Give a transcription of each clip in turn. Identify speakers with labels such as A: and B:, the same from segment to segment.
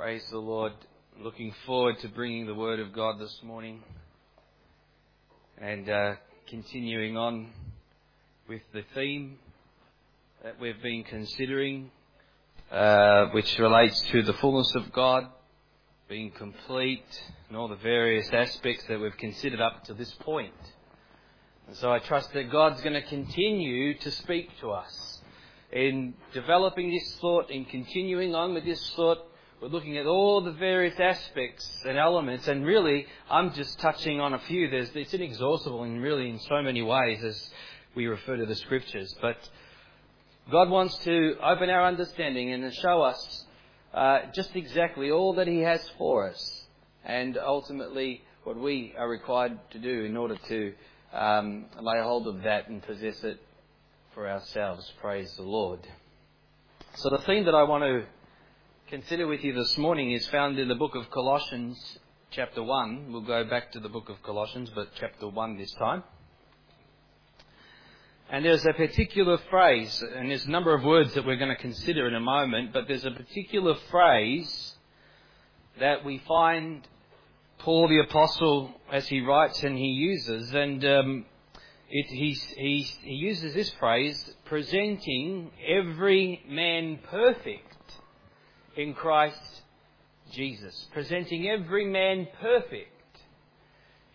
A: Praise the Lord. Looking forward to bringing the Word of God this morning and uh, continuing on with the theme that we've been considering, uh, which relates to the fullness of God, being complete, and all the various aspects that we've considered up to this point. And so I trust that God's going to continue to speak to us in developing this thought, in continuing on with this thought we're looking at all the various aspects and elements, and really, I'm just touching on a few. There's, it's inexhaustible in really in so many ways as we refer to the scriptures. But God wants to open our understanding and show us uh, just exactly all that He has for us, and ultimately what we are required to do in order to um, lay hold of that and possess it for ourselves. Praise the Lord. So the theme that I want to consider with you this morning is found in the book of Colossians, chapter 1. We'll go back to the book of Colossians, but chapter 1 this time. And there's a particular phrase, and there's a number of words that we're going to consider in a moment, but there's a particular phrase that we find Paul the Apostle, as he writes and he uses, and um, it, he, he, he uses this phrase, presenting every man perfect in Christ Jesus, presenting every man perfect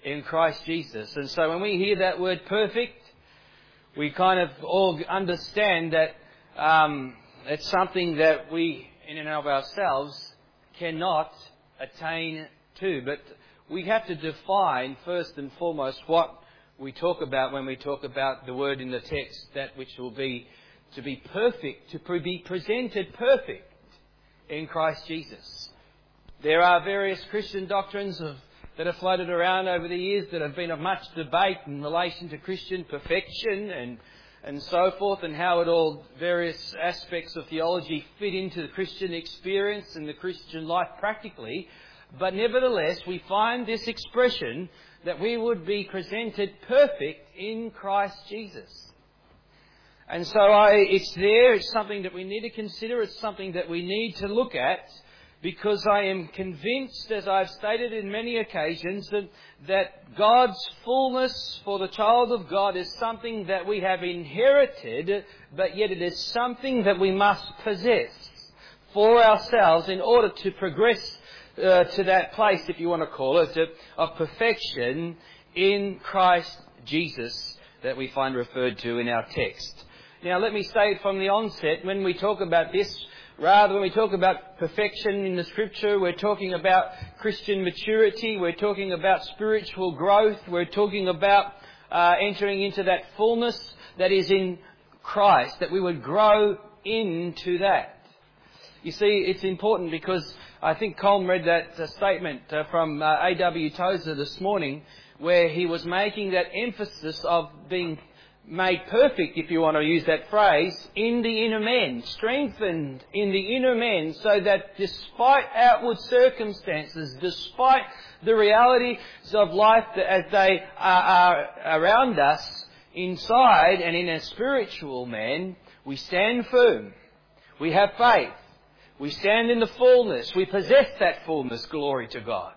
A: in Christ Jesus. And so when we hear that word perfect, we kind of all understand that um, it's something that we, in and of ourselves, cannot attain to. But we have to define first and foremost what we talk about when we talk about the word in the text, that which will be to be perfect, to be presented perfect in Christ Jesus. There are various Christian doctrines of, that have floated around over the years that have been of much debate in relation to Christian perfection and, and so forth, and how it all, various aspects of theology fit into the Christian experience and the Christian life practically. But nevertheless, we find this expression that we would be presented perfect in Christ Jesus. And so I, it's there, it's something that we need to consider, it's something that we need to look at, because I am convinced, as I've stated in many occasions, that, that God's fullness for the child of God is something that we have inherited, but yet it is something that we must possess for ourselves in order to progress uh, to that place, if you want to call it, of perfection in Christ Jesus that we find referred to in our text. Now, let me say from the onset, when we talk about this, rather when we talk about perfection in the scripture, we're talking about Christian maturity, we're talking about spiritual growth, we're talking about uh, entering into that fullness that is in Christ, that we would grow into that. You see, it's important because I think Colm read that uh, statement uh, from uh, A.W. Tozer this morning where he was making that emphasis of being made perfect, if you want to use that phrase, in the inner man, strengthened in the inner man, so that despite outward circumstances, despite the realities of life as they are, around us, inside and in a spiritual man, we stand firm. We have faith. We stand in the fullness. We possess that fullness, glory to God.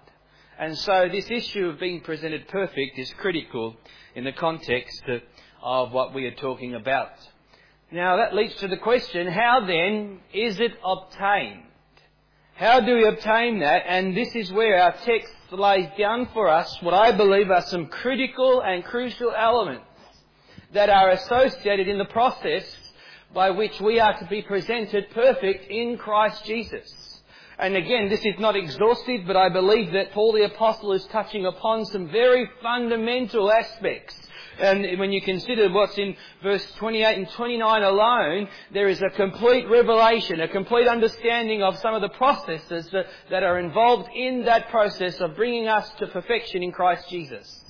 A: And so this issue of being presented perfect is critical in the context of what we are talking about. Now that leads to the question, how then is it obtained? How do we obtain that? And this is where our text lays down for us what I believe are some critical and crucial elements that are associated in the process by which we are to be presented perfect in Christ Jesus. And again, this is not exhaustive, but I believe that Paul the Apostle is touching upon some very fundamental aspects and when you consider what's in verse 28 and 29 alone, there is a complete revelation, a complete understanding of some of the processes that, that are involved in that process of bringing us to perfection in Christ Jesus.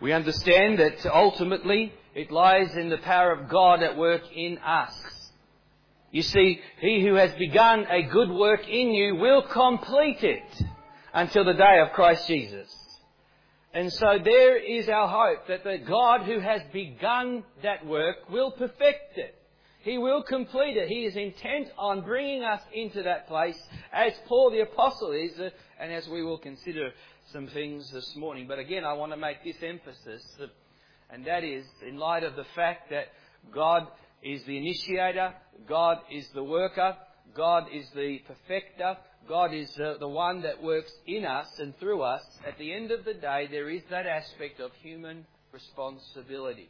A: We understand that ultimately it lies in the power of God at work in us. You see, he who has begun a good work in you will complete it until the day of Christ Jesus. And so there is our hope that the God who has begun that work will perfect it. He will complete it. He is intent on bringing us into that place, as Paul the Apostle is, uh, and as we will consider some things this morning. But again, I want to make this emphasis, and that is in light of the fact that God is the initiator, God is the worker, God is the perfecter, God is uh, the one that works in us and through us. At the end of the day, there is that aspect of human responsibility.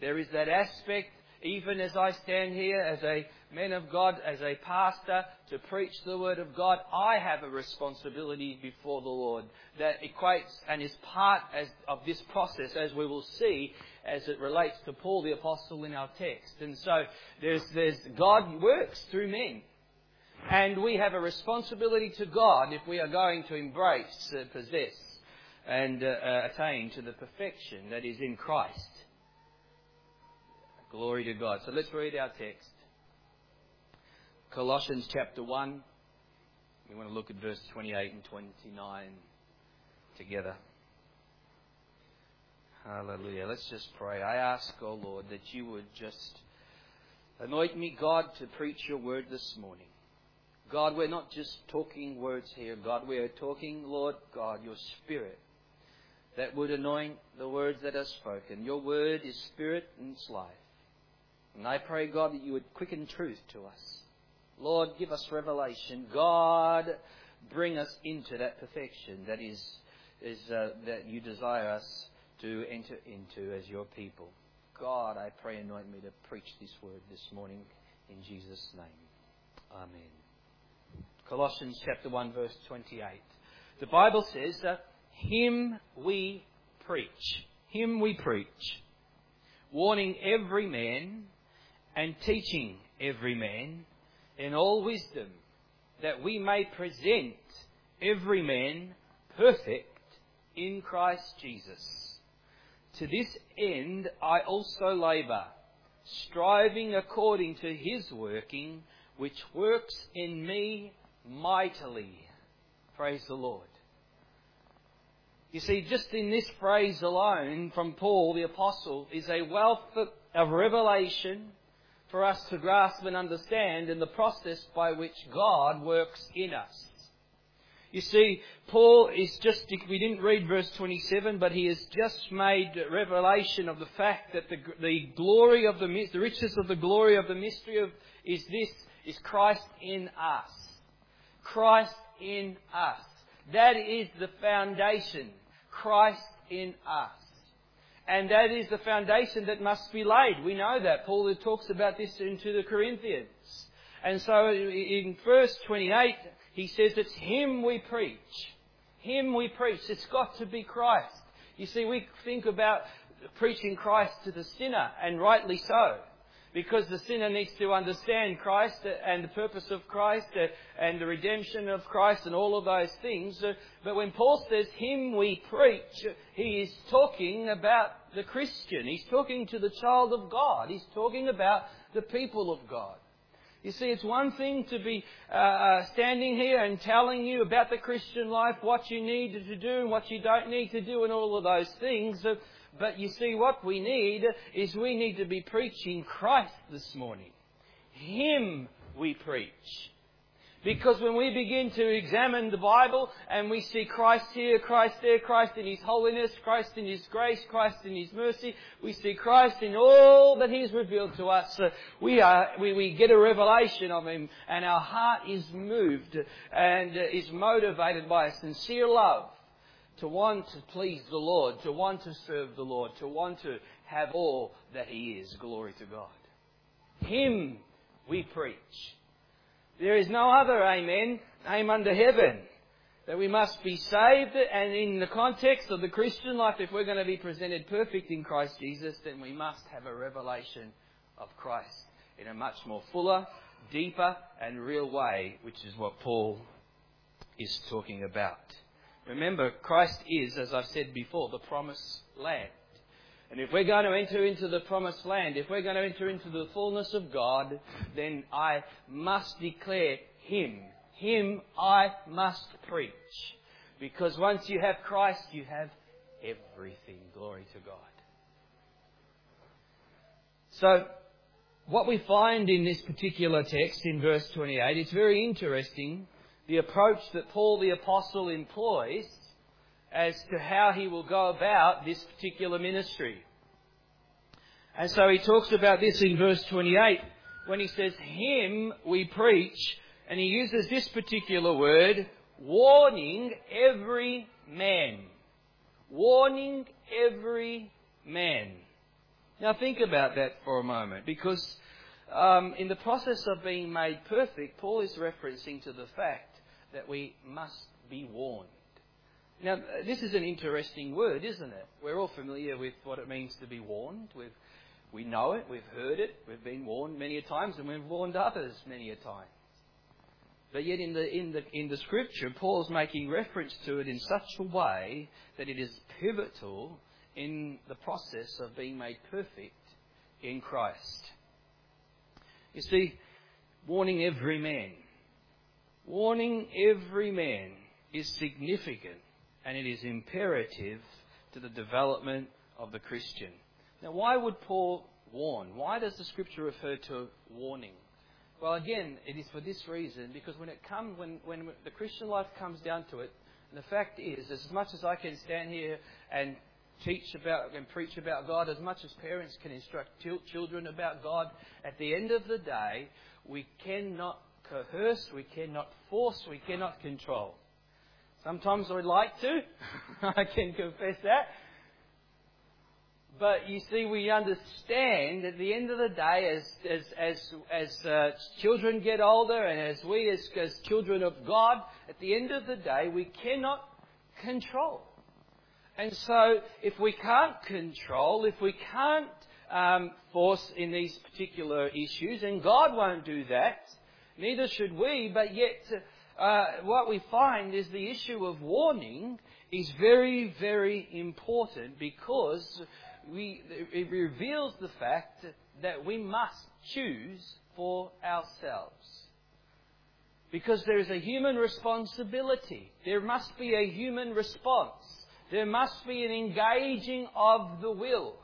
A: There is that aspect even as I stand here as a man of God, as a pastor, to preach the Word of God, I have a responsibility before the Lord that equates and is part as, of this process, as we will see, as it relates to Paul the Apostle in our text. And so there's, there's God works through men. And we have a responsibility to God if we are going to embrace, uh, possess, and uh, uh, attain to the perfection that is in Christ. Glory to God. So let's read our text. Colossians chapter 1. We want to look at verse 28 and 29 together. Hallelujah. Let's just pray. I ask, oh Lord, that you would just anoint me, God, to preach your word this morning. God, we're not just talking words here. God, we are talking, Lord God, your spirit that would anoint the words that are spoken. Your word is spirit and it's life. And I pray, God, that you would quicken truth to us. Lord, give us revelation. God, bring us into that perfection that is, is uh, that you desire us to enter into as your people. God, I pray, anoint me to preach this word this morning in Jesus' name. Amen. Colossians chapter 1 verse 28. The Bible says that him we preach. Him we preach. Warning every man and teaching every man in all wisdom, that we may present every man perfect in Christ Jesus. To this end I also labour, striving according to his working, which works in me mightily. Praise the Lord. You see, just in this phrase alone from Paul the Apostle is a wealth of revelation for us to grasp and understand in the process by which God works in us. You see, Paul is just, we didn't read verse 27, but he has just made revelation of the fact that the, the glory of the, the riches of the glory of the mystery of, is this, is Christ in us. Christ in us. That is the foundation. Christ in us. And that is the foundation that must be laid. We know that. Paul talks about this into the Corinthians. And so in verse 28, he says it's Him we preach. Him we preach. It's got to be Christ. You see, we think about preaching Christ to the sinner, and rightly so because the sinner needs to understand Christ and the purpose of Christ and the redemption of Christ and all of those things. But when Paul says him we preach, he is talking about the Christian. He's talking to the child of God. He's talking about the people of God. You see, it's one thing to be uh, uh standing here and telling you about the Christian life, what you need to do and what you don't need to do and all of those things. But you see, what we need is we need to be preaching Christ this morning. Him we preach. Because when we begin to examine the Bible and we see Christ here, Christ there, Christ in His holiness, Christ in His grace, Christ in His mercy, we see Christ in all that He's revealed to us. Uh, we, are, we, we get a revelation of Him and our heart is moved and uh, is motivated by a sincere love to want to please the Lord, to want to serve the Lord, to want to have all that He is. Glory to God. Him we preach. There is no other amen, name under heaven. That we must be saved, and in the context of the Christian life, if we're going to be presented perfect in Christ Jesus, then we must have a revelation of Christ in a much more fuller, deeper, and real way, which is what Paul is talking about. Remember, Christ is, as I've said before, the promised land. And if we're going to enter into the promised land, if we're going to enter into the fullness of God, then I must declare Him. Him I must preach. Because once you have Christ, you have everything. Glory to God. So, what we find in this particular text in verse 28, it's very interesting the approach that Paul the Apostle employs as to how he will go about this particular ministry. And so he talks about this in verse 28 when he says, Him we preach, and he uses this particular word, warning every man. Warning every man. Now think about that for a moment, because um, in the process of being made perfect, Paul is referencing to the fact that we must be warned. Now, this is an interesting word, isn't it? We're all familiar with what it means to be warned. We've, we know it, we've heard it, we've been warned many a times, and we've warned others many a time. But yet, in the, in the, in the scripture, Paul's making reference to it in such a way that it is pivotal in the process of being made perfect in Christ. You see, warning every man. Warning every man is significant and it is imperative to the development of the Christian. Now, why would Paul warn? Why does the scripture refer to warning? Well, again, it is for this reason because when it comes, when, when the Christian life comes down to it, and the fact is, as much as I can stand here and teach about and preach about God, as much as parents can instruct children about God, at the end of the day, we cannot coerce, we cannot force, we cannot control. Sometimes I'd like to. I can confess that. But you see, we understand at the end of the day, as, as, as, as uh, children get older and as we as, as children of God, at the end of the day, we cannot control. And so, if we can't control, if we can't um, force in these particular issues, and God won't do that, neither should we, but yet uh, what we find is the issue of warning is very, very important because we, it reveals the fact that we must choose for ourselves. Because there is a human responsibility. There must be a human response. There must be an engaging of the will.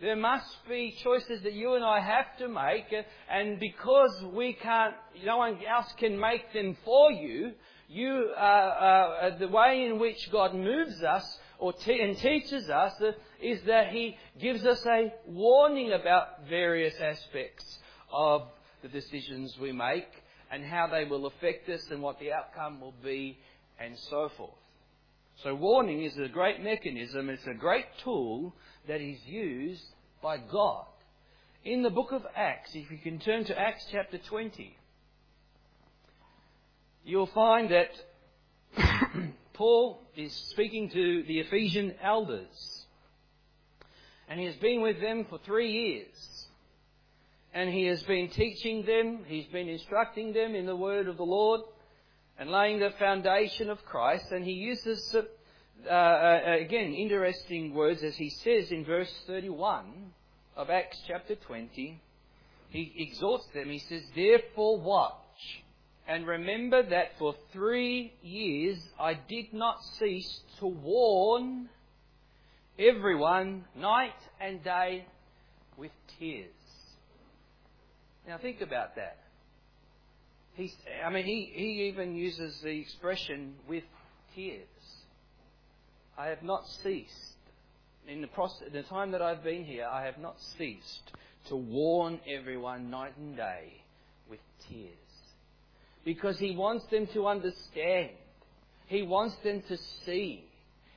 A: There must be choices that you and I have to make, and because we can't, no one else can make them for you, you, uh, uh, the way in which God moves us or te- and teaches us is that He gives us a warning about various aspects of the decisions we make and how they will affect us and what the outcome will be and so forth. So warning is a great mechanism, it's a great tool that is used by God. In the book of Acts, if you can turn to Acts chapter 20, you'll find that Paul is speaking to the Ephesian elders. And he has been with them for three years. And he has been teaching them, he's been instructing them in the word of the Lord and laying the foundation of Christ. And he uses uh, uh, again, interesting words as he says in verse 31 of Acts chapter 20. He exhorts them. He says, Therefore watch, and remember that for three years I did not cease to warn everyone night and day with tears. Now think about that. He's, I mean, he, he even uses the expression with tears. I have not ceased. In the, process, the time that I've been here, I have not ceased to warn everyone night and day with tears. Because He wants them to understand. He wants them to see.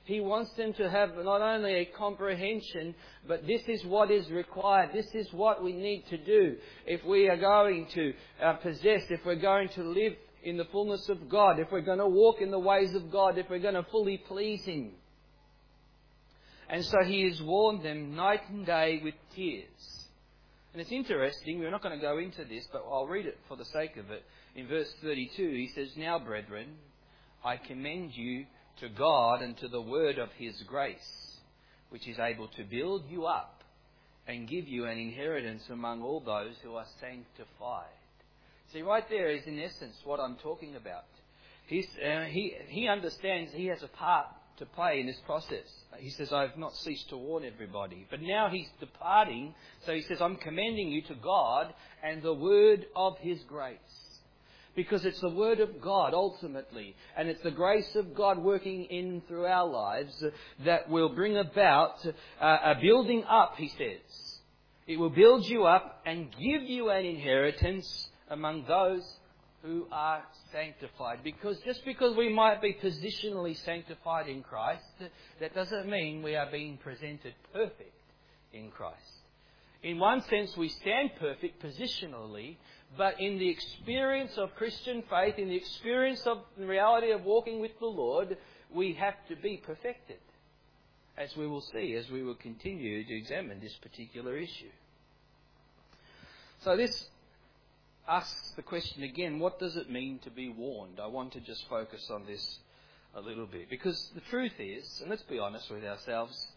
A: He wants them to have not only a comprehension, but this is what is required. This is what we need to do if we are going to uh, possess, if we're going to live in the fullness of God, if we're going to walk in the ways of God, if we're going to fully please Him. And so he has warned them night and day with tears. And it's interesting, we're not going to go into this, but I'll read it for the sake of it. In verse 32, he says, Now, brethren, I commend you to God and to the word of his grace, which is able to build you up and give you an inheritance among all those who are sanctified. See, right there is in essence what I'm talking about. He's, uh, he, he understands he has a part to play in this process. He says, I have not ceased to warn everybody. But now he's departing, so he says, I'm commending you to God and the word of his grace. Because it's the word of God ultimately, and it's the grace of God working in through our lives that will bring about uh, a building up, he says. It will build you up and give you an inheritance among those who are sanctified. Because just because we might be positionally sanctified in Christ, that doesn't mean we are being presented perfect in Christ. In one sense, we stand perfect positionally, but in the experience of Christian faith, in the experience of the reality of walking with the Lord, we have to be perfected. As we will see as we will continue to examine this particular issue. So this asks the question again, what does it mean to be warned? I want to just focus on this a little bit. Because the truth is, and let's be honest with ourselves,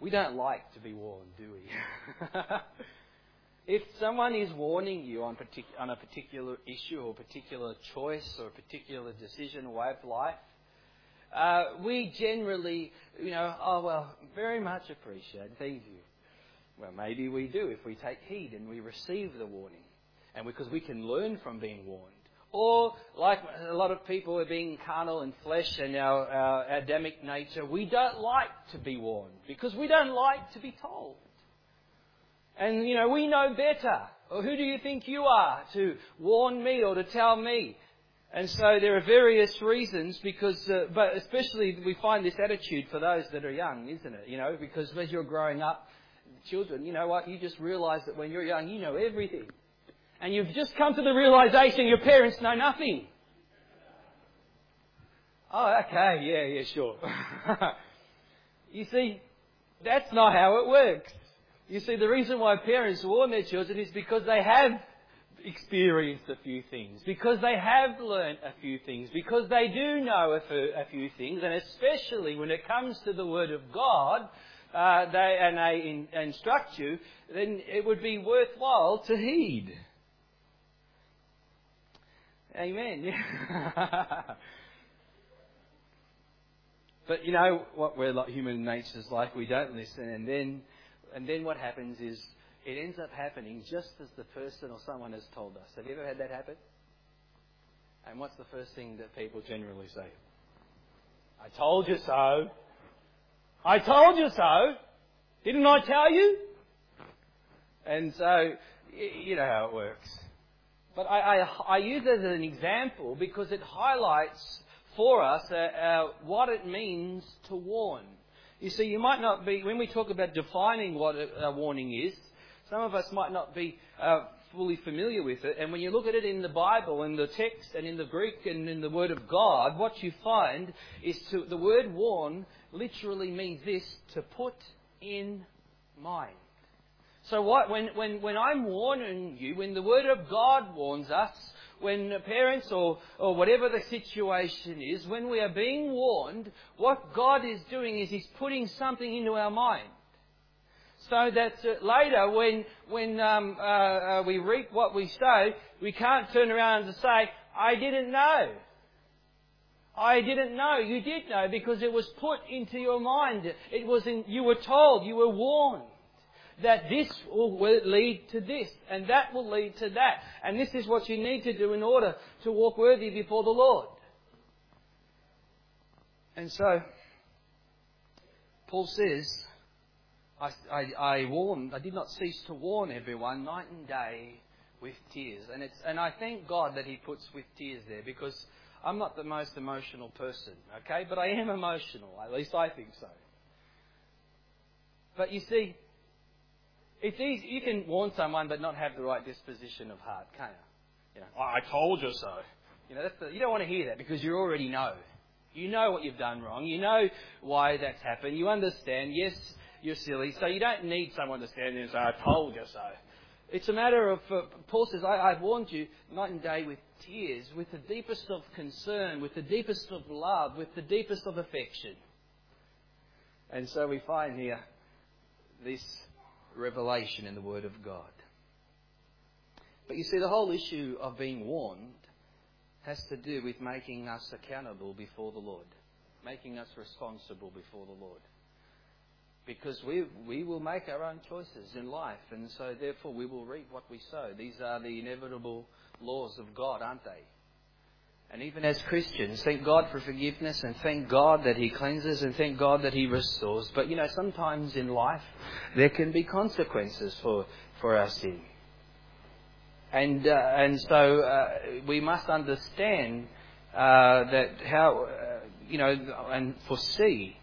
A: we don't like to be warned, do we? if someone is warning you on, partic- on a particular issue or a particular choice or a particular decision or way of life, uh, we generally, you know, oh well, very much appreciate. Thank you. Well, maybe we do if we take heed and we receive the warning and because we can learn from being warned. Or, like a lot of people are being carnal and flesh and our, our Adamic nature, we don't like to be warned because we don't like to be told. And, you know, we know better. Or who do you think you are to warn me or to tell me? And so there are various reasons because, uh, but especially we find this attitude for those that are young, isn't it? You know, because as you're growing up, children, you know what? You just realise that when you're young, you know everything and you've just come to the realization your parents know nothing. Oh, okay, yeah, yeah, sure. you see, that's not how it works. You see, the reason why parents warn their children is because they have experienced a few things, because they have learned a few things, because they do know a few things, and especially when it comes to the Word of God, uh, they, and they in, instruct you, then it would be worthwhile to heed. Amen. but you know what we're like human nature's like, we don't listen and then and then what happens is it ends up happening just as the person or someone has told us. Have you ever had that happen? And what's the first thing that people generally say? I told you so. I told you so. Didn't I tell you? And so, you know how it works. But I, I, I use it as an example because it highlights for us uh, uh, what it means to warn. You see, you might not be, when we talk about defining what a, a warning is, some of us might not be uh, fully familiar with it. And when you look at it in the Bible, in the text, and in the Greek, and in the Word of God, what you find is to, the word warn literally means this to put in mind. So what, when, when, when I'm warning you, when the Word of God warns us, when parents or, or whatever the situation is, when we are being warned, what God is doing is He's putting something into our mind. So that uh, later, when, when um, uh, uh, we reap what we sow, we can't turn around and say, I didn't know. I didn't know. You did know because it was put into your mind. It was in, you were told, you were warned that this will lead to this, and that will lead to that. And this is what you need to do in order to walk worthy before the Lord. And so, Paul says, I, I, I warned, I did not cease to warn everyone night and day with tears. And, it's, and I thank God that He puts with tears there because I'm not the most emotional person, okay? But I am emotional, at least I think so. But you see, it's easy. You can warn someone but not have the right disposition of heart, can't you? You know, I told you so. You know, that's the, you don't want to hear that because you already know. You know what you've done wrong. You know why that's happened. You understand. Yes, you're silly. So you don't need someone to stand there and say, I told you so. It's a matter of, uh, Paul says, I, I've warned you night and day with tears, with the deepest of concern, with the deepest of love, with the deepest of affection. And so we find here this revelation in the Word of God. But you see, the whole issue of being warned has to do with making us accountable before the Lord. making us responsible before the Lord. Because we, we will make our own choices in life, and so therefore we will reap what we sow. These are the inevitable laws of God, aren't they? And even as Christians, thank God for forgiveness and thank God that He cleanses and thank God that He restores. But you know, sometimes in life there can be consequences for, for our sin. And, uh, and so uh, we must understand uh, that how, uh, you know, and foresee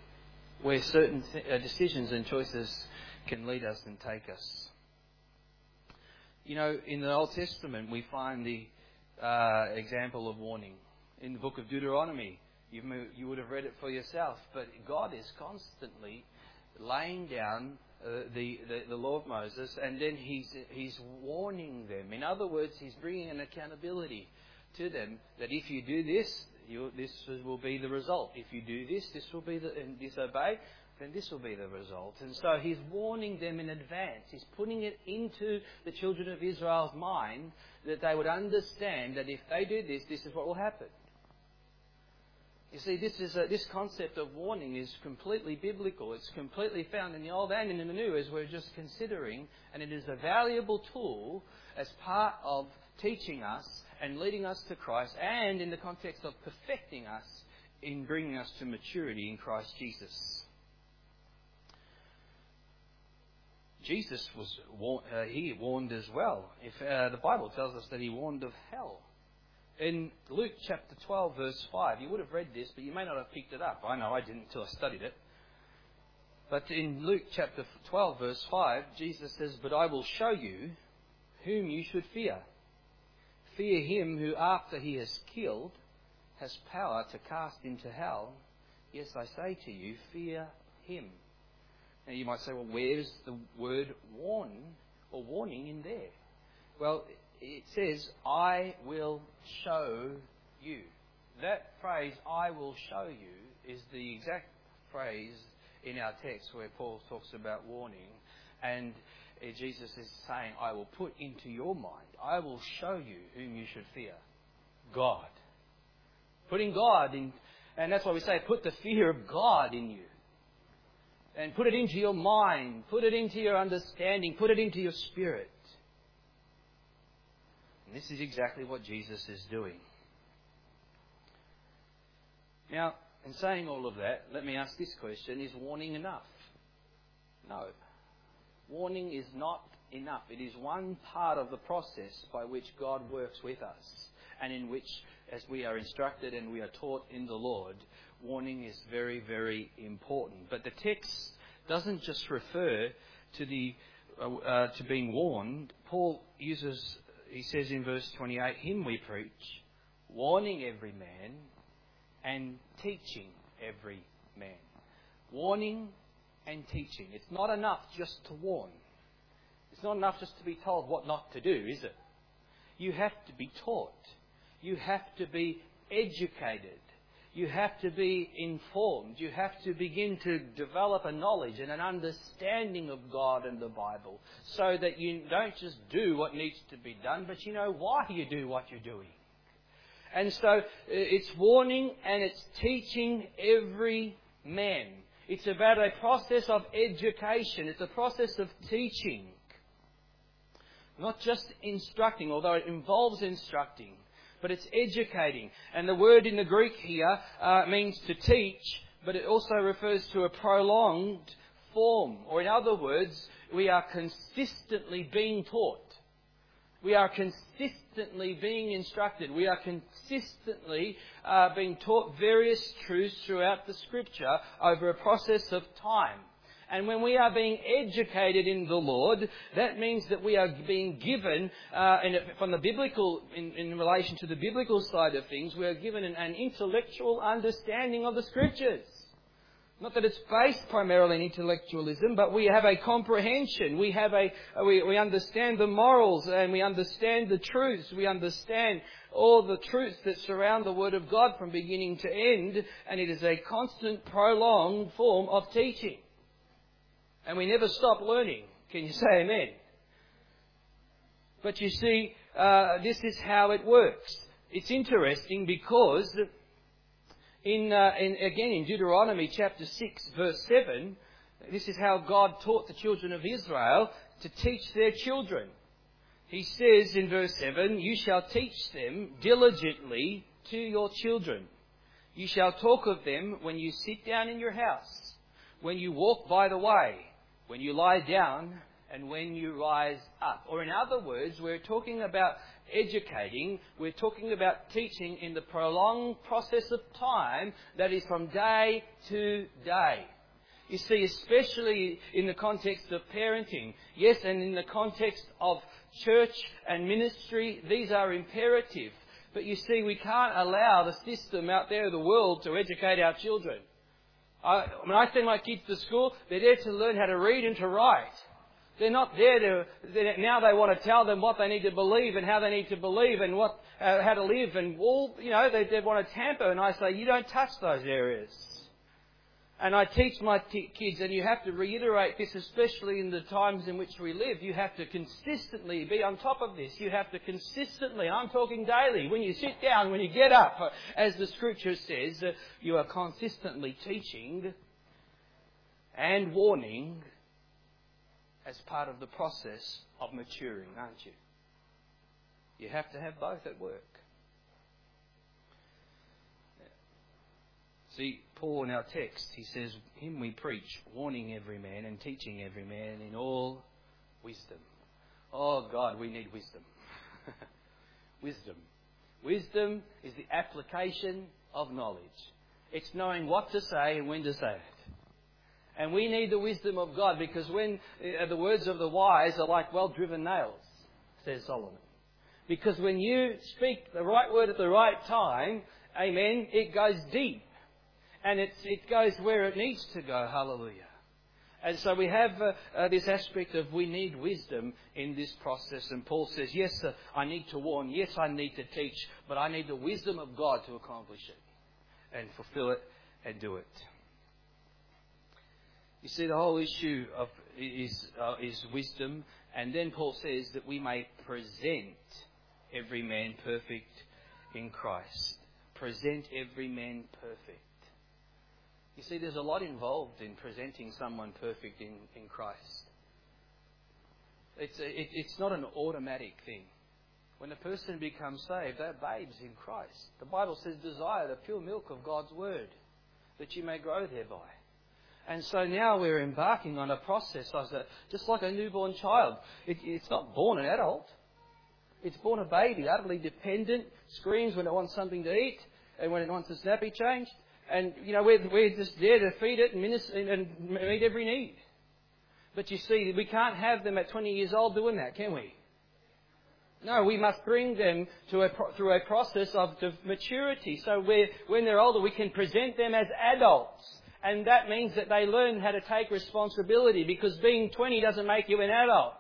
A: where certain th- uh, decisions and choices can lead us and take us. You know, in the Old Testament, we find the uh, example of warning. In the book of Deuteronomy, you, you would have read it for yourself, but God is constantly laying down uh, the, the, the law of Moses, and then he's, he's warning them. In other words, he's bringing an accountability to them that if you do this, you, this will be the result. If you do this, this will be the, and disobey, then this will be the result. And so he's warning them in advance. He's putting it into the children of Israel's mind that they would understand that if they do this, this is what will happen. You see, this, is a, this concept of warning is completely biblical. It's completely found in the Old and in the New, as we're just considering, and it is a valuable tool as part of teaching us and leading us to Christ, and in the context of perfecting us in bringing us to maturity in Christ Jesus. Jesus was uh, he warned as well. If uh, the Bible tells us that he warned of hell. In Luke chapter 12, verse 5, you would have read this, but you may not have picked it up. I know I didn't until I studied it. But in Luke chapter 12, verse 5, Jesus says, But I will show you whom you should fear. Fear him who, after he has killed, has power to cast into hell. Yes, I say to you, fear him. Now you might say, well, where's the word warn or warning in there? Well, it says, I will show you. That phrase, I will show you, is the exact phrase in our text where Paul talks about warning. And Jesus is saying, I will put into your mind, I will show you whom you should fear. God. Putting God in, and that's why we say, put the fear of God in you. And put it into your mind, put it into your understanding, put it into your spirit. And this is exactly what Jesus is doing. Now, in saying all of that, let me ask this question Is warning enough? No. Warning is not enough. It is one part of the process by which God works with us, and in which, as we are instructed and we are taught in the Lord, warning is very, very important. But the text doesn't just refer to the uh, uh, to being warned. Paul uses he says in verse 28, Him we preach, warning every man and teaching every man. Warning and teaching. It's not enough just to warn. It's not enough just to be told what not to do, is it? You have to be taught. You have to be educated. You have to be informed. You have to begin to develop a knowledge and an understanding of God and the Bible so that you don't just do what needs to be done, but you know why you do what you're doing. And so uh, it's warning and it's teaching every man. It's about a process of education. It's a process of teaching. Not just instructing, although it involves instructing but it's educating. And the word in the Greek here uh, means to teach, but it also refers to a prolonged form. Or in other words, we are consistently being taught. We are consistently being instructed. We are consistently uh, being taught various truths throughout the Scripture over a process of time. And when we are being educated in the Lord, that means that we are being given, uh, from the biblical, in, in, relation to the biblical side of things, we are given an, an intellectual understanding of the Scriptures. Not that it's based primarily in intellectualism, but we have a comprehension. We have a, we, we understand the morals and we understand the truths. We understand all the truths that surround the Word of God from beginning to end, and it is a constant, prolonged form of teaching and we never stop learning. Can you say amen? But you see, uh, this is how it works. It's interesting because In, uh, in, again, in Deuteronomy chapter 6, verse 7, this is how God taught the children of Israel to teach their children. He says in verse 7, You shall teach them diligently to your children. You shall talk of them when you sit down in your house, when you walk by the way, when you lie down, and when you rise up. Or in other words, we're talking about educating, we're talking about teaching in the prolonged process of time that is from day to day. You see, especially in the context of parenting, yes, and in the context of church and ministry, these are imperative. But you see, we can't allow the system out there the world to educate our children. I, when I send my kids to school, they're there to learn how to read and to write. They're not there to, now they want to tell them what they need to believe and how they need to believe and what, uh, how to live and all, you know, they, they want to tamper and I say, you don't touch those areas. And I teach my t- kids, and you have to reiterate this, especially in the times in which we live. You have to consistently be on top of this. You have to consistently, I'm talking daily, when you sit down, when you get up, as the scripture says, uh, you are consistently teaching and warning as part of the process of maturing, aren't you? You have to have both at work. See, Paul in our text, he says, Him we preach, warning every man and teaching every man in all wisdom. Oh God, we need wisdom. wisdom. Wisdom is the application of knowledge. It's knowing what to say and when to say it. And we need the wisdom of God because when uh, the words of the wise are like well driven nails, says Solomon. Because when you speak the right word at the right time, amen, it goes deep. And it goes where it needs to go, hallelujah. And so we have uh, uh, this aspect of we need wisdom in this process. And Paul says, yes, sir, I need to warn. Yes, I need to teach. But I need the wisdom of God to accomplish it and fulfill it and do it. You see, the whole issue of is, uh, is wisdom. And then Paul says that we may present every man perfect in Christ. Present every man perfect. You see, there's a lot involved in presenting someone perfect in, in Christ. It's, a, it, it's not an automatic thing. When a person becomes saved, they're babes in Christ. The Bible says, desire the pure milk of God's Word, that you may grow thereby. And so now we're embarking on a process just like a newborn child. It, it's not born an adult. It's born a baby, utterly dependent, screams when it wants something to eat, and when it wants a snappy changed. And, you know, we're, we're just there to feed it and, minister, and meet every need. But you see, we can't have them at 20 years old doing that, can we? No, we must bring them a, through a process of maturity. So when they're older, we can present them as adults and that means that they learn how to take responsibility because being 20 doesn't make you an adult.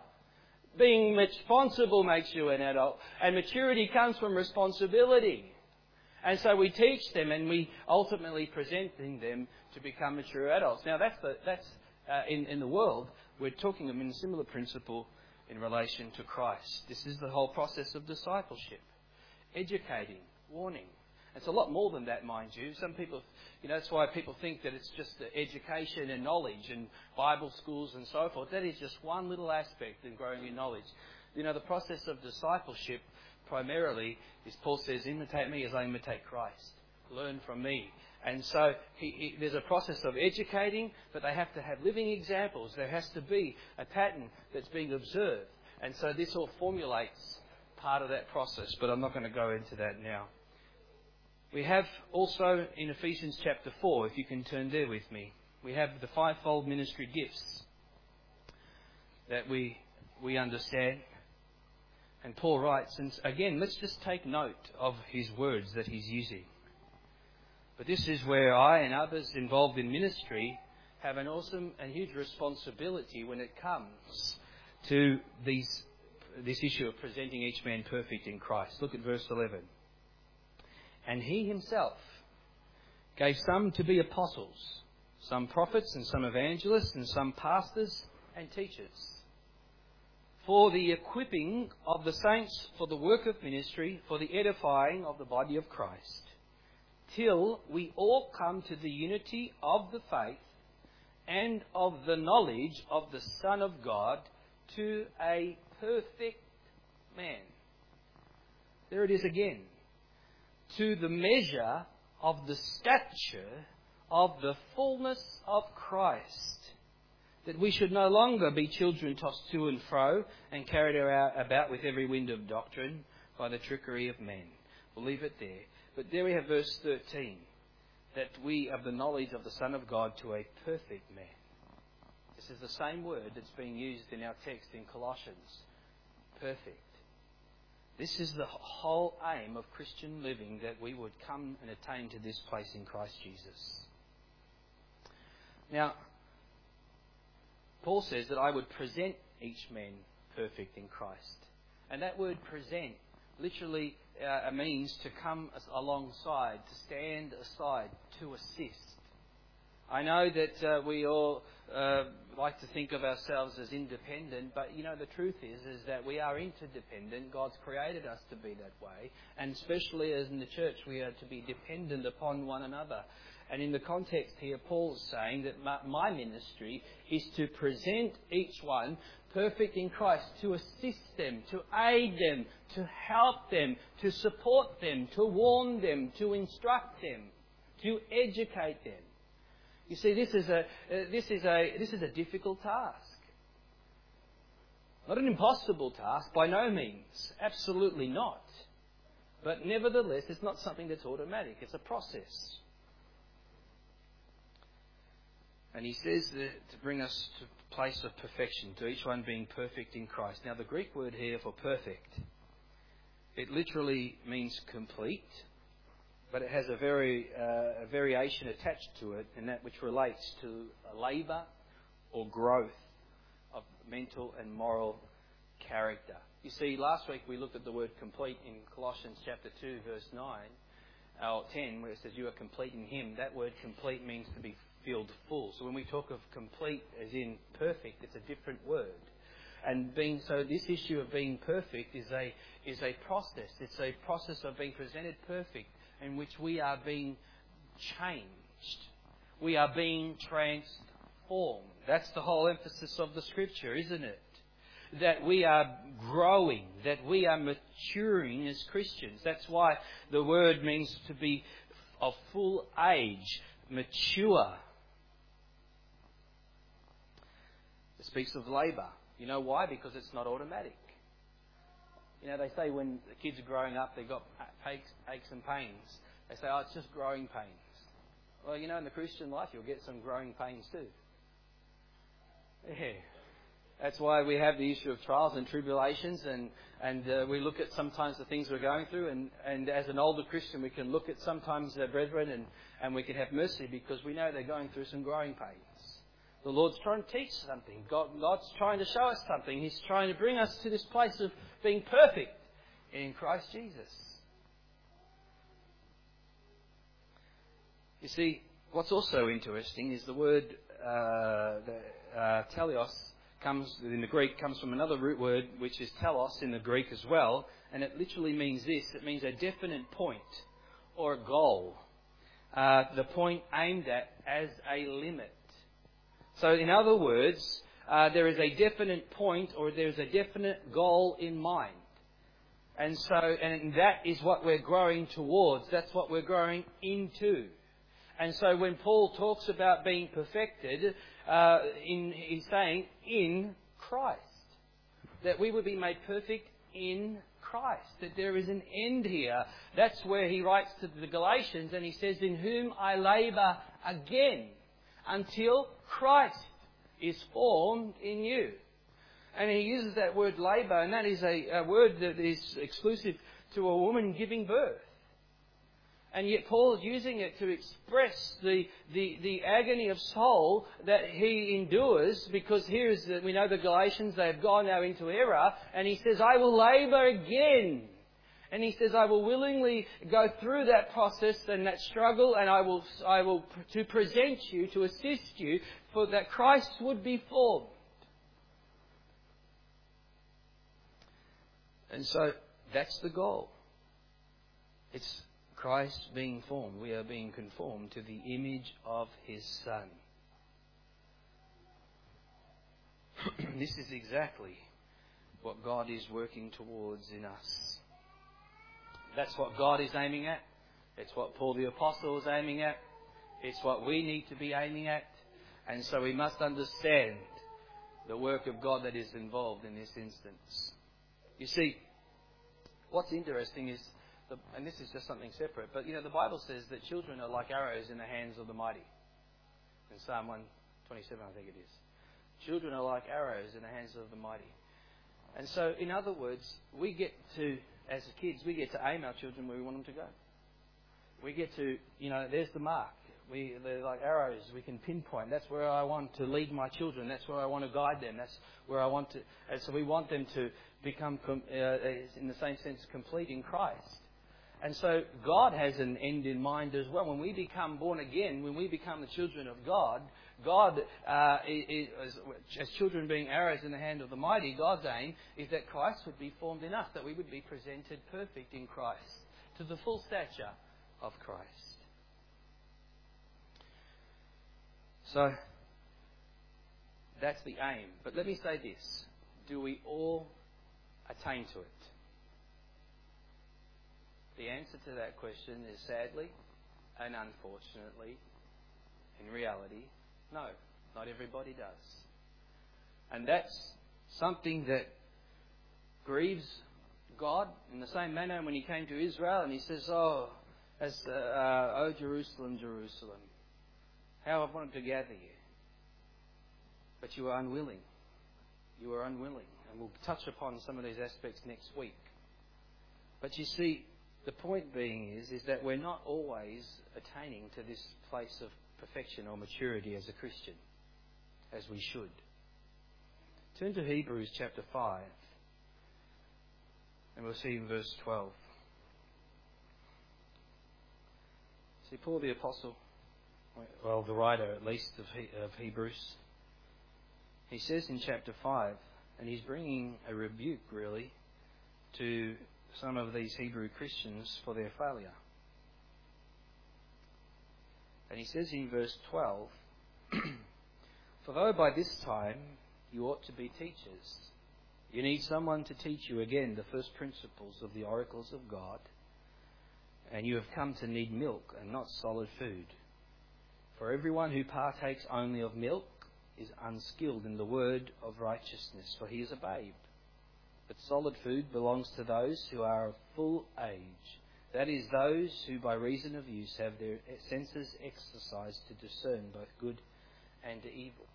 A: Being responsible makes you an adult. And maturity comes from responsibility. And so we teach them and we ultimately presenting them to become mature adults. Now that's, the, that's uh, in, in the world, we're talking in a similar principle in relation to Christ. This is the whole process of discipleship. Educating, warning, it's a lot more than that, mind you. Some people, you know, that's why people think that it's just education and knowledge and Bible schools and so forth. That is just one little aspect in growing in knowledge. You know, the process of discipleship primarily is Paul says, imitate me as I imitate Christ. Learn from me. And so he, he, there's a process of educating, but they have to have living examples. There has to be a pattern that's being observed. And so this all formulates part of that process, but I'm not going to go into that now. We have also in Ephesians chapter 4, if you can turn there with me, we have the fivefold ministry gifts that we, we understand. And Paul writes, and again, let's just take note of his words that he's using. But this is where I and others involved in ministry have an awesome and huge responsibility when it comes to these, this issue of presenting each man perfect in Christ. Look at verse 11. And he himself gave some to be apostles, some prophets, and some evangelists, and some pastors and teachers, for the equipping of the saints for the work of ministry, for the edifying of the body of Christ, till we all come to the unity of the faith and of the knowledge of the Son of God to a perfect man. There it is again. To the measure of the stature of the fullness of Christ. That we should no longer be children tossed to and fro and carried about with every wind of doctrine by the trickery of men. We'll leave it there. But there we have verse 13 that we have the knowledge of the Son of God to a perfect man. This is the same word that's being used in our text in Colossians. Perfect. This is the whole aim of Christian living that we would come and attain to this place in Christ Jesus. Now, Paul says that I would present each man perfect in Christ. And that word present literally uh, means to come alongside, to stand aside, to assist. I know that uh, we all uh, like to think of ourselves as independent, but you know the truth is is that we are interdependent. God's created us to be that way, and especially as in the church, we are to be dependent upon one another. And in the context here, Paul's saying that my ministry is to present each one perfect in Christ, to assist them, to aid them, to help them, to support them, to warn them, to instruct them, to educate them. You see, this is a, uh, this is a, this is a difficult task. Not an impossible task, by no means. Absolutely not. But nevertheless, it's not something that's automatic. It's a process. And he says that to bring us to a place of perfection, to each one being perfect in Christ. Now, the Greek word here for perfect, it literally means complete, but it has a very uh, a variation attached to it, and that which relates to labour or growth of mental and moral character. You see, last week we looked at the word complete in Colossians chapter 2, verse 9, or 10, where it says, You are complete in Him. That word complete means to be filled full. So when we talk of complete as in perfect, it's a different word. And being so, this issue of being perfect is a is a process. It's a process of being presented perfect, in which we are being changed. We are being transformed. That's the whole emphasis of the Scripture, isn't it? That we are growing, that we are maturing as Christians. That's why the word means to be of full age, mature, speaks of labour. You know why? Because it's not automatic. You know, they say when the kids are growing up, they've got aches, aches and pains. They say, oh, it's just growing pains. Well, you know, in the Christian life, you'll get some growing pains too. Yeah. That's why we have the issue of trials and tribulations, and, and uh, we look at sometimes the things we're going through, and, and as an older Christian, we can look at sometimes their brethren and, and we can have mercy because we know they're going through some growing pains. The Lord's trying to teach something. God, God's trying to show us something. He's trying to bring us to this place of being perfect in Christ Jesus. You see, what's also interesting is the word uh, the, uh, teleos comes in the Greek comes from another root word which is telos in the Greek as well, and it literally means this. It means a definite point or a goal. Uh, the point aimed at as a limit. So, in other words, uh, there is a definite point or there's a definite goal in mind. And so, and that is what we're growing towards. That's what we're growing into. And so when Paul talks about being perfected, uh, in, he's saying in Christ. That we would be made perfect in Christ. That there is an end here. That's where he writes to the Galatians and he says, In whom I labour again until Christ is formed in you. And he uses that word labour, and that is a, a word that is exclusive to a woman giving birth. And yet Paul is using it to express the, the, the agony of soul that he endures because here is, we know the Galatians, they have gone now into error, and he says, I will labour again and he says, I will willingly go through that process and that struggle, and I will, I will to present you, to assist you, for that Christ would be formed. And so that's the goal. It's Christ being formed, we are being conformed to the image of his Son. this is exactly what God is working towards in us. That's what God is aiming at. It's what Paul the Apostle is aiming at. It's what we need to be aiming at. And so we must understand the work of God that is involved in this instance. You see, what's interesting is the, and this is just something separate, but you know, the Bible says that children are like arrows in the hands of the mighty. In Psalm 127, I think it is. Children are like arrows in the hands of the mighty. And so, in other words, we get to, as kids, we get to aim our children where we want them to go. We get to, you know, there's the mark. We, they're like arrows. We can pinpoint. That's where I want to lead my children. That's where I want to guide them. That's where I want to. And so we want them to become, uh, in the same sense, complete in Christ. And so God has an end in mind as well. When we become born again, when we become the children of God, God, uh, is, as children being arrows in the hand of the mighty, God's aim is that Christ would be formed in us, that we would be presented perfect in Christ, to the full stature of Christ. So, that's the aim. But let me say this do we all attain to it? The answer to that question is sadly and unfortunately, in reality, no, not everybody does. And that's something that grieves God in the same manner when he came to Israel and he says, Oh, as, uh, oh Jerusalem, Jerusalem, how I've wanted to gather you. But you were unwilling. You were unwilling. And we'll touch upon some of these aspects next week. But you see, the point being is, is that we're not always attaining to this place of perfection or maturity as a Christian, as we should. Turn to Hebrews chapter 5, and we'll see in verse 12. See, Paul the Apostle, well, the writer at least of, he, of Hebrews, he says in chapter 5, and he's bringing a rebuke really to some of these Hebrew Christians for their failure. And he says in verse 12, For though by this time you ought to be teachers, you need someone to teach you again the first principles of the oracles of God, and you have come to need milk and not solid food. For everyone who partakes only of milk is unskilled in the word of righteousness, for he is a babe. But solid food belongs to those who are of full age, that is, those who by reason of use have their senses exercised to discern both good and evil.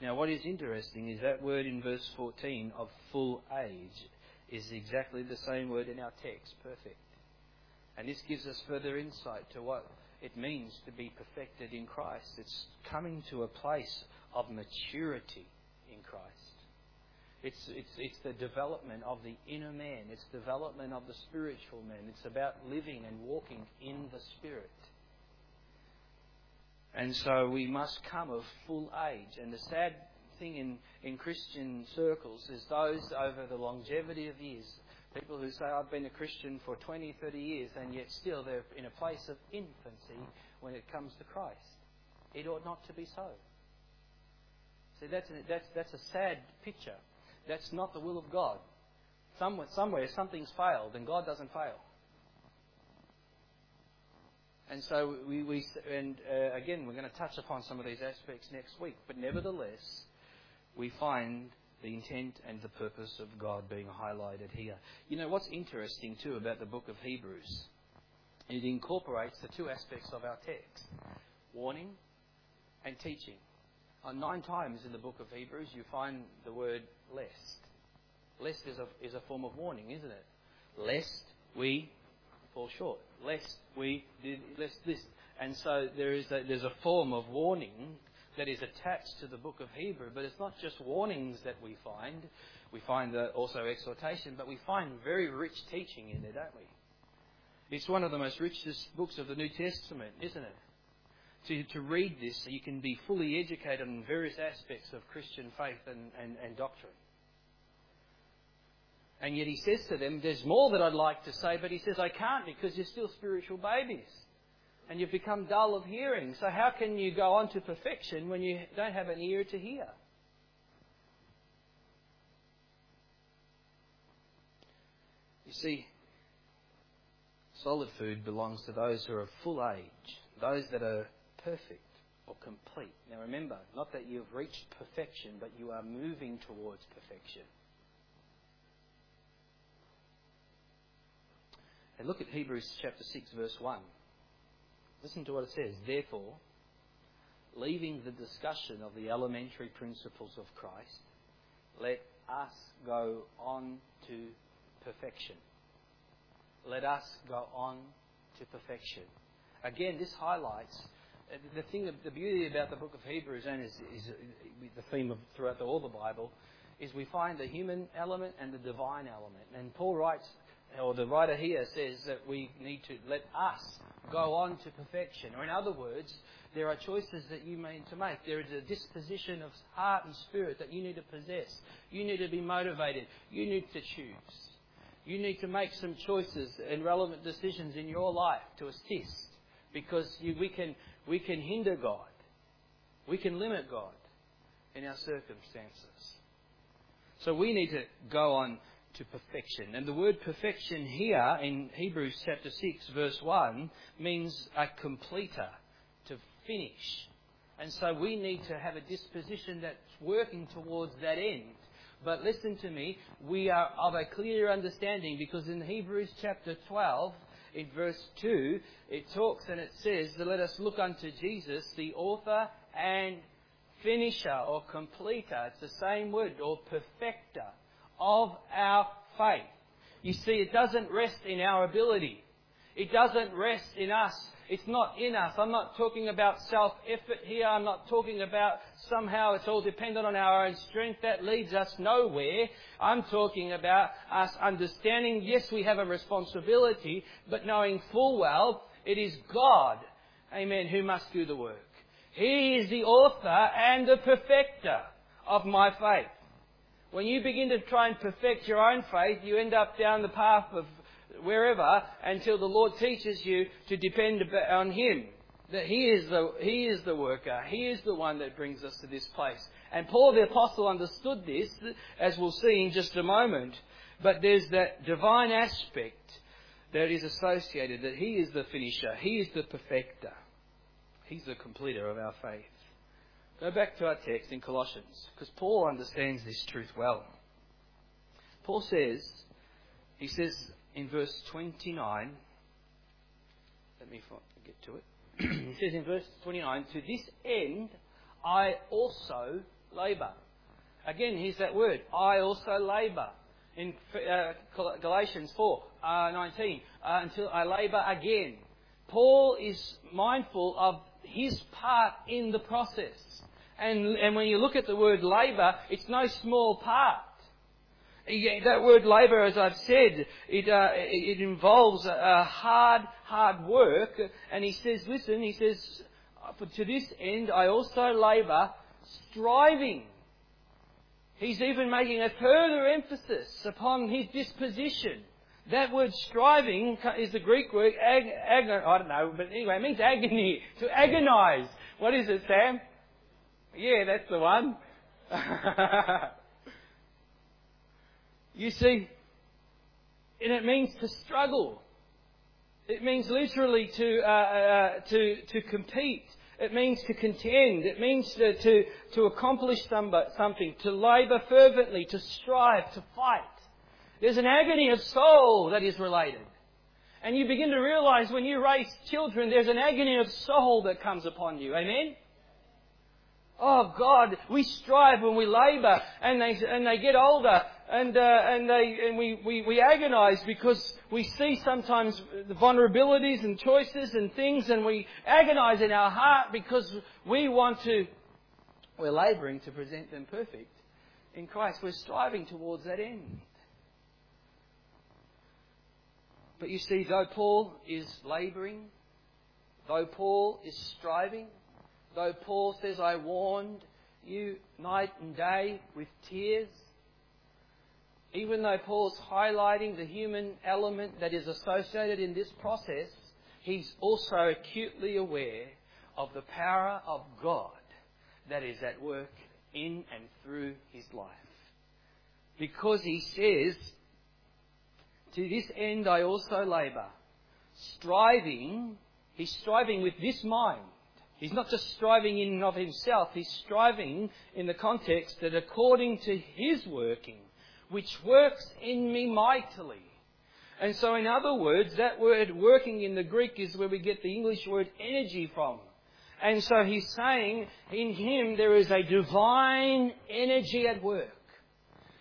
A: Now, what is interesting is that word in verse 14 of full age is exactly the same word in our text, perfect. And this gives us further insight to what it means to be perfected in Christ. It's coming to a place of maturity in Christ. It's, it's, it's the development of the inner man. It's development of the spiritual man. It's about living and walking in the Spirit. And so we must come of full age. And the sad thing in, in Christian circles is those over the longevity of years, people who say, I've been a Christian for 20, 30 years, and yet still they're in a place of infancy when it comes to Christ. It ought not to be so. See, that's, a, that's, that's a sad picture. That's not the will of God. Somewhere, somewhere something's failed, and God doesn't fail. And so we, we and uh, again, we're going to touch upon some of these aspects next week. But nevertheless, we find the intent and the purpose of God being highlighted here. You know what's interesting too about the book of Hebrews? It incorporates the two aspects of our text: warning and teaching. Uh, nine times in the book of Hebrews, you find the word lest. Lest is a, is a form of warning, isn't it? Lest we fall short. Lest we did lest this. And so there is a, there's a form of warning that is attached to the book of Hebrew, but it's not just warnings that we find. We find also exhortation, but we find very rich teaching in there, don't we? It's one of the most richest books of the New Testament, isn't it? To, to read this so you can be fully educated on various aspects of Christian faith and, and, and doctrine. And yet he says to them, There's more that I'd like to say, but he says, I can't because you're still spiritual babies. And you've become dull of hearing. So how can you go on to perfection when you don't have an ear to hear? You see, solid food belongs to those who are of full age, those that are perfect or complete. Now remember, not that you've reached perfection, but you are moving towards perfection. And look at Hebrews chapter 6, verse 1. Listen to what it says. Therefore, leaving the discussion of the elementary principles of Christ, let us go on to perfection. Let us go on to perfection. Again, this highlights the thing, the beauty about the book of Hebrews and is, is the theme of throughout the, all the Bible, is we find the human element and the divine element. And Paul writes, or the writer here says that we need to let us go on to perfection. Or in other words, there are choices that you need to make. There is a disposition of heart and spirit that you need to possess. You need to be motivated. You need to choose. You need to make some choices and relevant decisions in your life to assist. Because you, we can we can hinder God. We can limit God in our circumstances. So we need to go on to perfection. And the word perfection here in Hebrews chapter 6 verse 1 means a completer, to finish. And so we need to have a disposition that's working towards that end. But listen to me, we are of a clear understanding because in Hebrews chapter 12, in verse 2, it talks and it says let us look unto Jesus, the author and finisher or completer. It's the same word, or perfecter of our faith. You see, it doesn't rest in our ability. It doesn't rest in us it's not in us. I'm not talking about self effort here. I'm not talking about somehow it's all dependent on our own strength. That leads us nowhere. I'm talking about us understanding, yes, we have a responsibility, but knowing full well it is God, amen, who must do the work. He is the author and the perfecter of my faith. When you begin to try and perfect your own faith, you end up down the path of wherever until the Lord teaches you to depend on Him. That He is the, He is the worker. He is the one that brings us to this place. And Paul the Apostle understood this, as we'll see in just a moment. But there's that divine aspect that is associated, that He is the finisher. He is the perfecter. He's the completer of our faith. Go back to our text in Colossians, because Paul understands this truth well. Paul says, he says, in verse 29, let me get to it. he says in verse 29, To this end I also labour. Again, here's that word, I also labour. In uh, Galatians 4, uh, 19, uh, until I labour again. Paul is mindful of his part in the process. And, and when you look at the word labour, it's no small part. That word labour, as I've said, it, uh, it involves a hard, hard work. And he says, listen, he says, to this end I also labour, striving. He's even making a further emphasis upon his disposition. That word striving is the Greek word, ag, ag, I don't know, but anyway, it means agony, to agonize. What is it, Sam? Yeah, that's the one. You see, and it means to struggle. It means literally to, uh, uh, to, to compete. It means to contend. It means to, to, to accomplish something, to labour fervently, to strive, to fight. There's an agony of soul that is related. And you begin to realize when you raise children, there's an agony of soul that comes upon you. Amen? Oh God, we strive when we labour and they, and they get older and, uh, and, they, and we, we, we agonize because we see sometimes the vulnerabilities and choices and things and we agonize in our heart because we want to, we're labouring to present them perfect in Christ. We're striving towards that end. But you see, though Paul is labouring, though Paul is striving, though Paul says, I warned you night and day with tears,
B: even though Paul's highlighting the human element that is associated in this process, he's also acutely aware of the power of God that is at work in and through his life. Because he says, To this end I also labour, striving, he's striving with this mind. He's not just striving in and of himself, he's striving in the context that according to his working, which works in me mightily. And so, in other words, that word working in the Greek is where we get the English word energy from. And so he's saying in him there is a divine energy at work.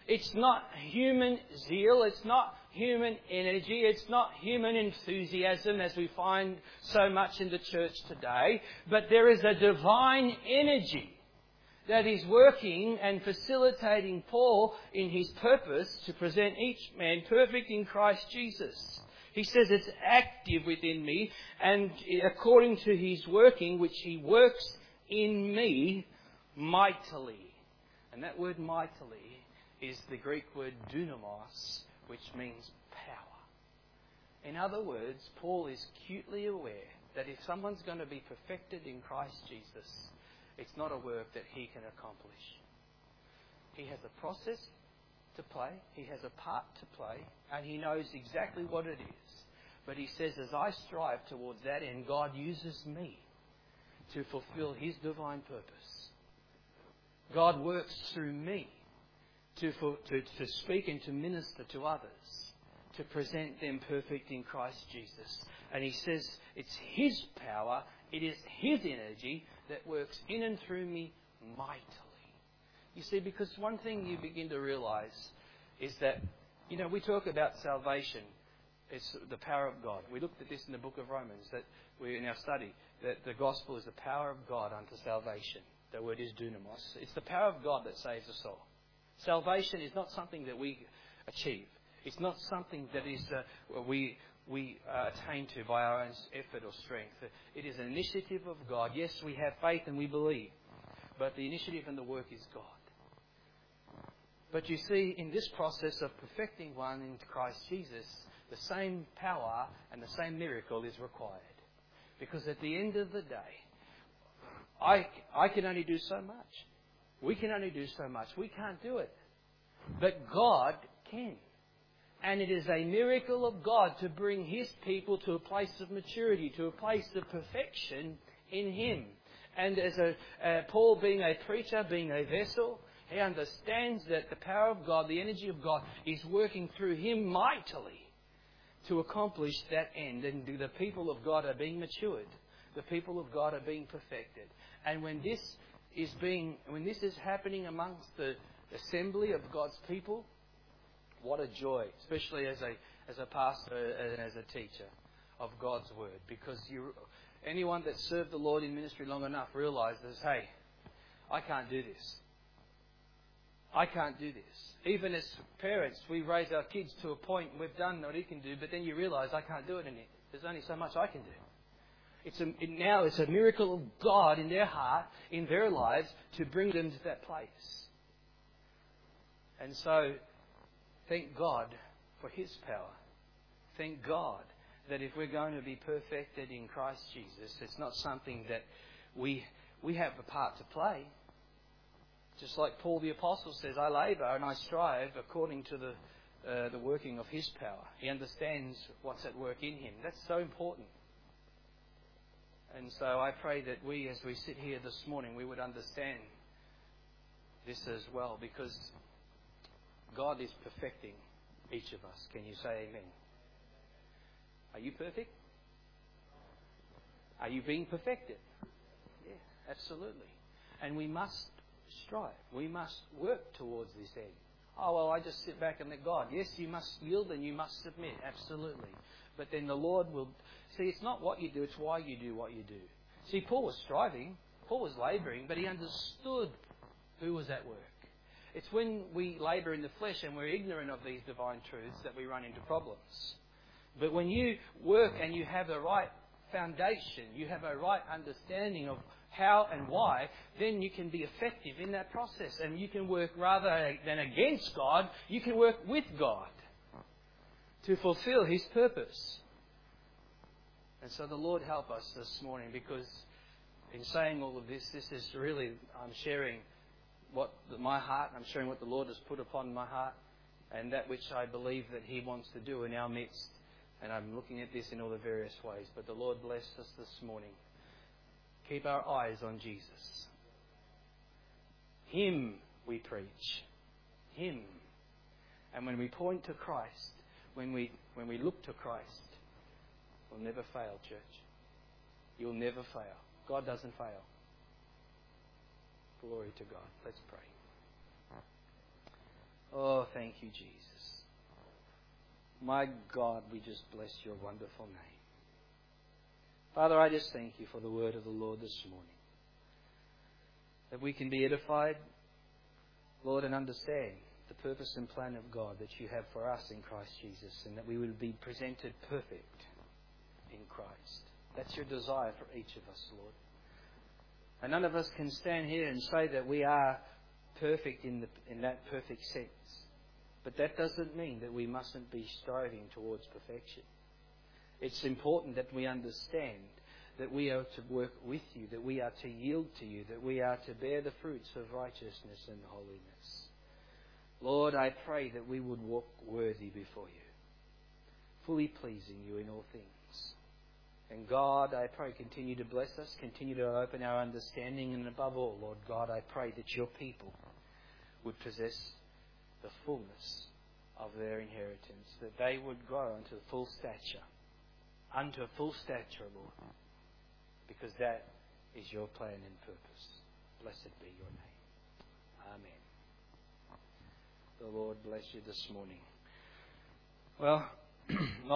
B: It's not human zeal, it's not human energy, it's not human enthusiasm as we find so much in the church today, but there is a divine energy that is working and facilitating Paul in his purpose to present each man perfect in Christ Jesus. He says it's active within me, and according to his working, which he works in me mightily. And that word mightily is the Greek word dunamos, which means power. In other words, Paul is acutely aware that if someone's going to be perfected in Christ Jesus, it's not a work that he can accomplish. He has a process to play, he has a part to play, and he knows exactly what it is. But he says, as I strive towards that end, God uses me to fulfill his divine purpose. God works through me to, for, to, to speak and to minister to others, to present them perfect in Christ Jesus. And he says, it's his power, it is his energy that works in and through me mightily. You see, because one thing you begin to realize is that, you know, we talk about salvation. It's the power of God. We looked at this in the book of Romans, that we in our study, that the gospel is the power of God unto salvation. The word is dunamos. It's the power of God that saves us all. Salvation is not something that we achieve. It's not something that is uh, we we uh, attain to by our own effort or strength. It is an initiative of God. Yes, we have faith and we believe, but the initiative and the work is God. But you see, in this process of perfecting one in Christ Jesus, the same power and the same miracle is required. Because at the end of the day, I, I can only do so much. We can only do so much. We can't do it. But God can. And it is a miracle of God to bring His people to a place of maturity, to a place of perfection in Him. And as a, uh, Paul being a preacher, being a vessel, he understands that the power of God, the energy of God, is working through him mightily to accomplish that end. And the people of God are being matured. The people of God are being perfected. And when this is being, when this is happening amongst the assembly of God's people, what a joy, especially as a, as a pastor and as a teacher of God's Word. Because you, anyone that served the Lord in ministry long enough realizes, hey, I can't do this. I can't do this. Even as parents, we raise our kids to a point we've done what he can do, but then you realize I can't do it anymore. There's only so much I can do. It's a, it, now it's a miracle of God in their heart, in their lives, to bring them to that place. And so Thank God for His power. Thank God that if we're going to be perfected in Christ Jesus, it's not something that we, we have a part to play. Just like Paul the Apostle says, I labour and I strive according to the, uh, the working of his power. He understands what's at work in him. That's so important. And so I pray that we, as we sit here this morning, we would understand this as well because God is perfecting each of us. Can you say amen? Are you perfect? Are you being perfected? Yeah, absolutely. And we must strive. We must work towards this end. Oh, well, I just sit back and let God. Yes, you must yield and you must submit. Absolutely. But then the Lord will. See, it's not what you do, it's why you do what you do. See, Paul was striving, Paul was labouring, but he understood who was at work. It's when we labour in the flesh and we're ignorant of these divine truths that we run into problems. But when you work and you have the right foundation, you have a right understanding of how and why, then you can be effective in that process. And you can work rather than against God, you can work with God to fulfill His purpose. And so the Lord help us this morning because in saying all of this, this is really, I'm sharing what my heart, I'm sharing what the Lord has put upon my heart and that which I believe that He wants to do in our midst. And I'm looking at this in all the various ways. But the Lord bless us this morning. Keep our eyes on Jesus. Him we preach. Him. And when we point to Christ, when we, when we look to Christ, we'll never fail, church. You'll never fail. God doesn't fail. Glory to God. Let's pray. Oh, thank you, Jesus. My God, we just bless your wonderful name. Father, I just thank you for the word of the Lord this morning. That we can be edified, Lord, and understand the purpose and plan of God that you have for us in Christ Jesus, and that we will be presented perfect in Christ. That's your desire for each of us, Lord. And none of us can stand here and say that we are perfect in, the, in that perfect sense. But that doesn't mean that we mustn't be striving towards perfection. It's important that we understand that we are to work with you, that we are to yield to you, that we are to bear the fruits of righteousness and holiness. Lord, I pray that we would walk worthy before you, fully pleasing you in all things. And God, I pray, continue to bless us, continue to open our understanding, and above all, Lord God, I pray that your people would possess the fullness of their inheritance, that they would grow unto full stature, unto full stature, Lord, because that is your plan and purpose. Blessed be your name. Amen. The Lord bless you this morning. Well, not